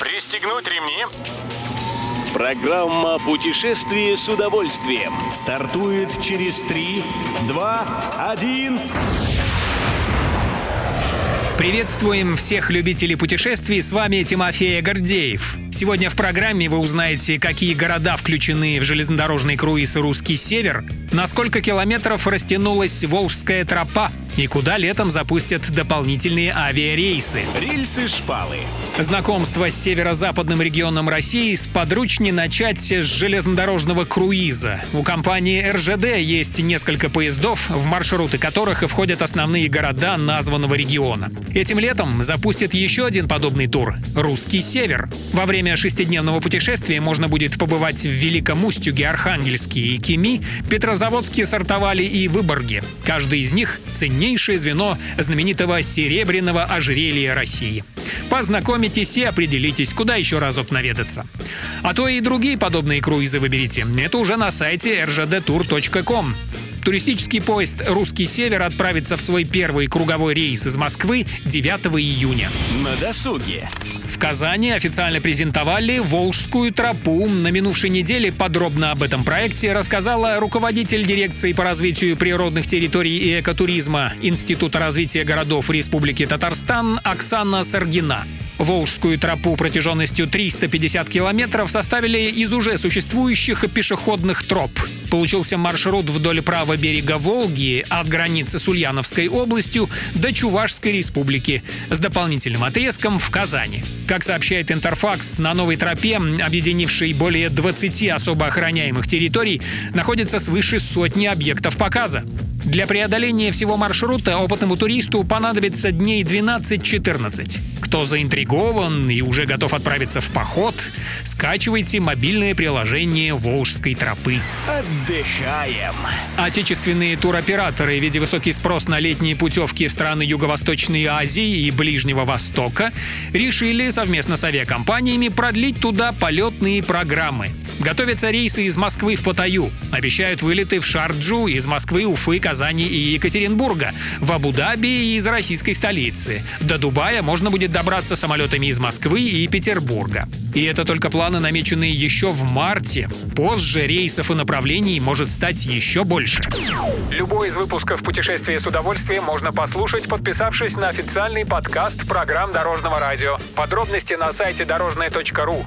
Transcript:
Пристегнуть ремни. Программа «Путешествие с удовольствием» стартует через 3, 2, 1... Приветствуем всех любителей путешествий, с вами Тимофей Гордеев. Сегодня в программе вы узнаете, какие города включены в железнодорожный круиз «Русский север», на сколько километров растянулась Волжская тропа и куда летом запустят дополнительные авиарейсы. Рельсы шпалы. Знакомство с северо-западным регионом России сподручнее начать с железнодорожного круиза. У компании РЖД есть несколько поездов, в маршруты которых и входят основные города названного региона. Этим летом запустят еще один подобный тур – «Русский север». Во время шестидневного путешествия можно будет побывать в Великом Устюге, Архангельске и Кеми, Петрозаводске, Сартовале и Выборге. Каждый из них ценнейшее звено знаменитого серебряного ожерелья России. Познакомитесь и определитесь, куда еще разок наведаться. А то и другие подобные круизы выберите. Это уже на сайте rdtour.com. Туристический поезд «Русский север» отправится в свой первый круговой рейс из Москвы 9 июня. На досуге. В Казани официально презентовали «Волжскую тропу». На минувшей неделе подробно об этом проекте рассказала руководитель дирекции по развитию природных территорий и экотуризма Института развития городов Республики Татарстан Оксана Саргина. Волжскую тропу протяженностью 350 километров составили из уже существующих пешеходных троп. Получился маршрут вдоль правого берега Волги от границы с Ульяновской областью до Чувашской республики с дополнительным отрезком в Казани. Как сообщает Интерфакс, на новой тропе, объединившей более 20 особо охраняемых территорий, находится свыше сотни объектов показа. Для преодоления всего маршрута опытному туристу понадобится дней 12-14. Кто заинтригован и уже готов отправиться в поход, скачивайте мобильное приложение «Волжской тропы». Отдыхаем. Отечественные туроператоры, видя высокий спрос на летние путевки в страны Юго-Восточной Азии и Ближнего Востока, решили совместно с авиакомпаниями продлить туда полетные программы. Готовятся рейсы из Москвы в Паттайю. Обещают вылеты в Шарджу, из Москвы, Уфы, Казани и Екатеринбурга, в Абу-Даби и из российской столицы. До Дубая можно будет добраться самолетами из Москвы и Петербурга. И это только планы, намеченные еще в марте. Позже рейсов и направлений может стать еще больше. Любой из выпусков «Путешествие с удовольствием» можно послушать, подписавшись на официальный подкаст программ Дорожного радио. Подробности на сайте дорожное.ру.